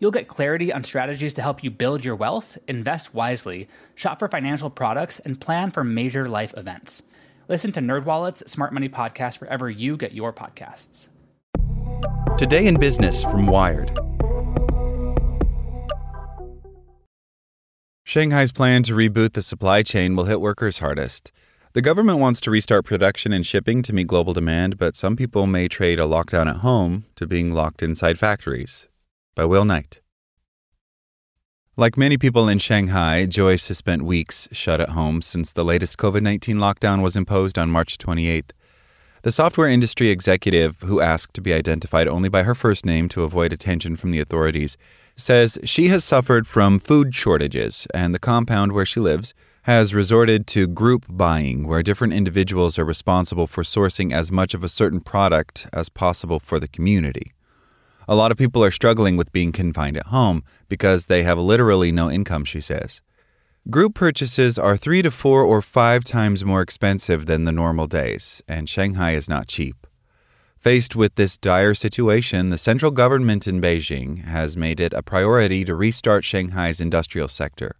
You'll get clarity on strategies to help you build your wealth, invest wisely, shop for financial products, and plan for major life events. Listen to NerdWallet's Smart Money Podcast wherever you get your podcasts. Today in Business from Wired. Shanghai's plan to reboot the supply chain will hit workers hardest. The government wants to restart production and shipping to meet global demand, but some people may trade a lockdown at home to being locked inside factories. By Will Knight. Like many people in Shanghai, Joyce has spent weeks shut at home since the latest COVID 19 lockdown was imposed on March 28th. The software industry executive, who asked to be identified only by her first name to avoid attention from the authorities, says she has suffered from food shortages, and the compound where she lives has resorted to group buying, where different individuals are responsible for sourcing as much of a certain product as possible for the community. A lot of people are struggling with being confined at home because they have literally no income, she says. Group purchases are three to four or five times more expensive than the normal days, and Shanghai is not cheap. Faced with this dire situation, the central government in Beijing has made it a priority to restart Shanghai's industrial sector.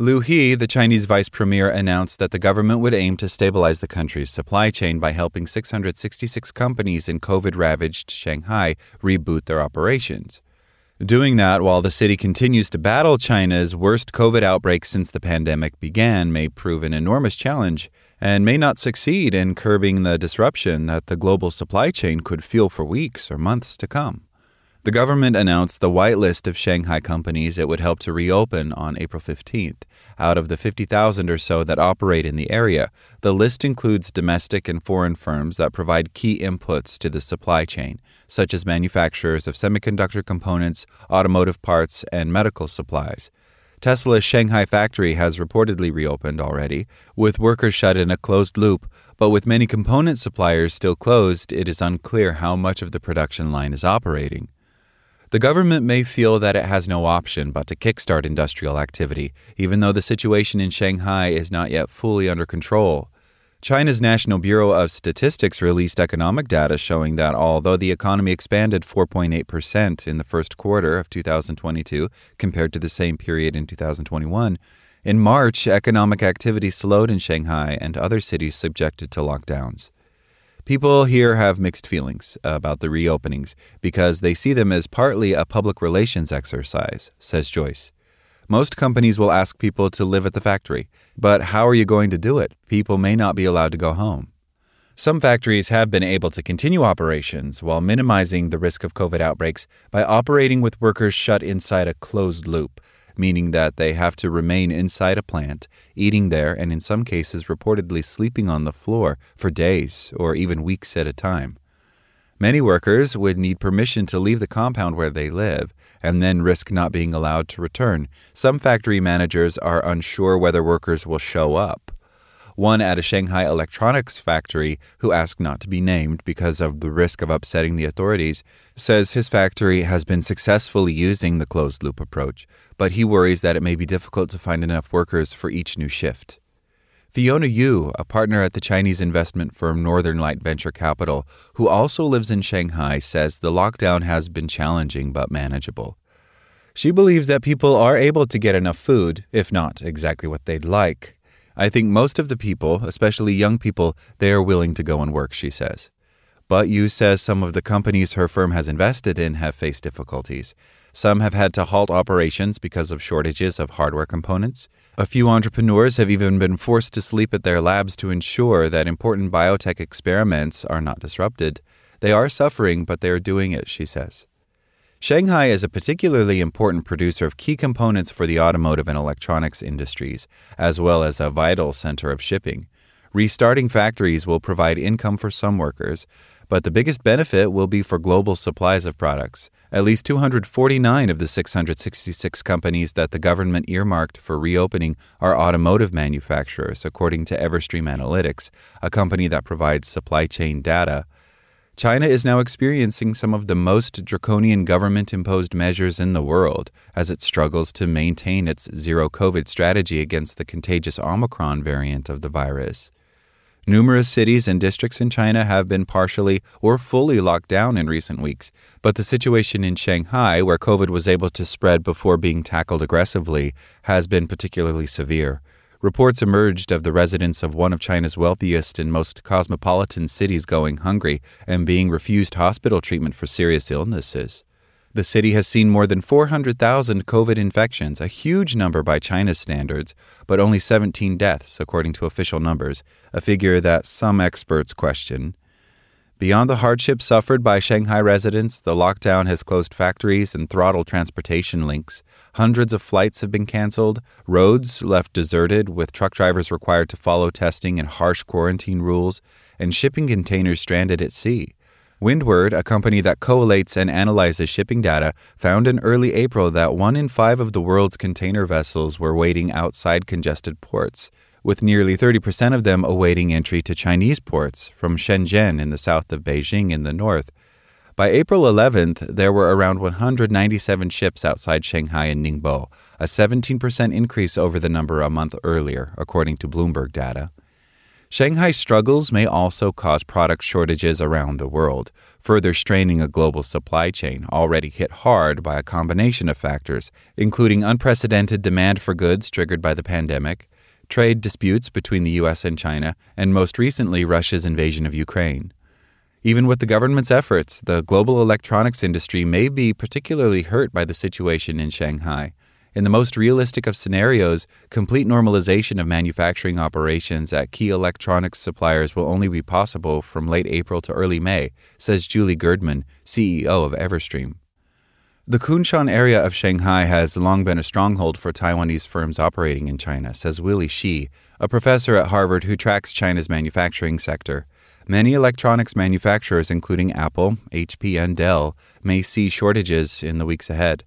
Liu He, the Chinese vice premier, announced that the government would aim to stabilize the country's supply chain by helping 666 companies in COVID ravaged Shanghai reboot their operations. Doing that while the city continues to battle China's worst COVID outbreak since the pandemic began may prove an enormous challenge and may not succeed in curbing the disruption that the global supply chain could feel for weeks or months to come. The government announced the whitelist of Shanghai companies it would help to reopen on April 15th. Out of the 50,000 or so that operate in the area, the list includes domestic and foreign firms that provide key inputs to the supply chain, such as manufacturers of semiconductor components, automotive parts, and medical supplies. Tesla's Shanghai factory has reportedly reopened already, with workers shut in a closed loop, but with many component suppliers still closed, it is unclear how much of the production line is operating. The government may feel that it has no option but to kickstart industrial activity, even though the situation in Shanghai is not yet fully under control. China's National Bureau of Statistics released economic data showing that although the economy expanded 4.8% in the first quarter of 2022 compared to the same period in 2021, in March, economic activity slowed in Shanghai and other cities subjected to lockdowns. People here have mixed feelings about the reopenings because they see them as partly a public relations exercise, says Joyce. Most companies will ask people to live at the factory, but how are you going to do it? People may not be allowed to go home. Some factories have been able to continue operations while minimizing the risk of COVID outbreaks by operating with workers shut inside a closed loop, meaning that they have to remain inside a plant, eating there, and in some cases reportedly sleeping on the floor for days or even weeks at a time. Many workers would need permission to leave the compound where they live and then risk not being allowed to return. Some factory managers are unsure whether workers will show up one at a Shanghai electronics factory who asked not to be named because of the risk of upsetting the authorities, says his factory has been successfully using the closed loop approach, but he worries that it may be difficult to find enough workers for each new shift. Fiona Yu, a partner at the Chinese investment firm Northern Light Venture Capital, who also lives in Shanghai, says the lockdown has been challenging but manageable. She believes that people are able to get enough food, if not exactly what they'd like, I think most of the people, especially young people, they are willing to go and work, she says. But Yu says some of the companies her firm has invested in have faced difficulties. Some have had to halt operations because of shortages of hardware components. A few entrepreneurs have even been forced to sleep at their labs to ensure that important biotech experiments are not disrupted. They are suffering, but they are doing it, she says. Shanghai is a particularly important producer of key components for the automotive and electronics industries, as well as a vital center of shipping. Restarting factories will provide income for some workers, but the biggest benefit will be for global supplies of products. At least 249 of the 666 companies that the government earmarked for reopening are automotive manufacturers, according to Everstream Analytics, a company that provides supply chain data. China is now experiencing some of the most draconian government imposed measures in the world as it struggles to maintain its zero COVID strategy against the contagious Omicron variant of the virus. Numerous cities and districts in China have been partially or fully locked down in recent weeks, but the situation in Shanghai, where COVID was able to spread before being tackled aggressively, has been particularly severe. Reports emerged of the residents of one of China's wealthiest and most cosmopolitan cities going hungry and being refused hospital treatment for serious illnesses. The city has seen more than 400,000 COVID infections, a huge number by China's standards, but only 17 deaths, according to official numbers, a figure that some experts question. Beyond the hardship suffered by Shanghai residents, the lockdown has closed factories and throttled transportation links. Hundreds of flights have been canceled, roads left deserted with truck drivers required to follow testing and harsh quarantine rules, and shipping containers stranded at sea. Windward, a company that collates and analyzes shipping data, found in early April that one in five of the world's container vessels were waiting outside congested ports, with nearly 30% of them awaiting entry to Chinese ports, from Shenzhen in the south of Beijing in the north. By April 11th, there were around 197 ships outside Shanghai and Ningbo, a 17% increase over the number a month earlier, according to Bloomberg data. Shanghai struggles may also cause product shortages around the world, further straining a global supply chain already hit hard by a combination of factors, including unprecedented demand for goods triggered by the pandemic, trade disputes between the US and China, and most recently, Russia's invasion of Ukraine. Even with the government's efforts, the global electronics industry may be particularly hurt by the situation in Shanghai. In the most realistic of scenarios, complete normalization of manufacturing operations at key electronics suppliers will only be possible from late April to early May, says Julie Gerdeman, CEO of Everstream. The Kunshan area of Shanghai has long been a stronghold for Taiwanese firms operating in China, says Willy Shih, a professor at Harvard who tracks China's manufacturing sector. Many electronics manufacturers, including Apple, HP, and Dell, may see shortages in the weeks ahead.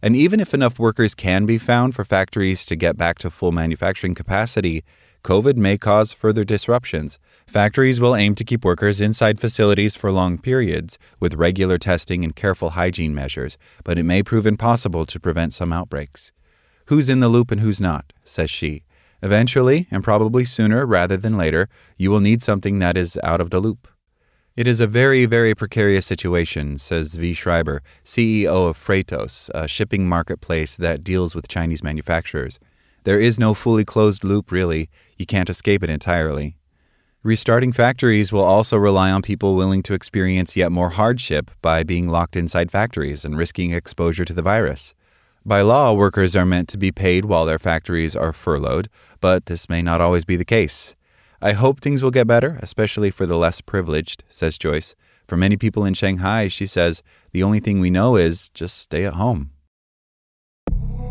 And even if enough workers can be found for factories to get back to full manufacturing capacity, COVID may cause further disruptions. Factories will aim to keep workers inside facilities for long periods with regular testing and careful hygiene measures, but it may prove impossible to prevent some outbreaks. Who's in the loop and who's not, says Shih. Eventually, and probably sooner rather than later, you will need something that is out of the loop. It is a very, very precarious situation, says Zvi Schreiber, CEO of Freightos, a shipping marketplace that deals with Chinese manufacturers. There is no fully closed loop, really. You can't escape it entirely. Restarting factories will also rely on people willing to experience yet more hardship by being locked inside factories and risking exposure to the virus. By law, workers are meant to be paid while their factories are furloughed, but this may not always be the case. I hope things will get better, especially for the less privileged, says Joyce. For many people in Shanghai, she says, the only thing we know is just stay at home.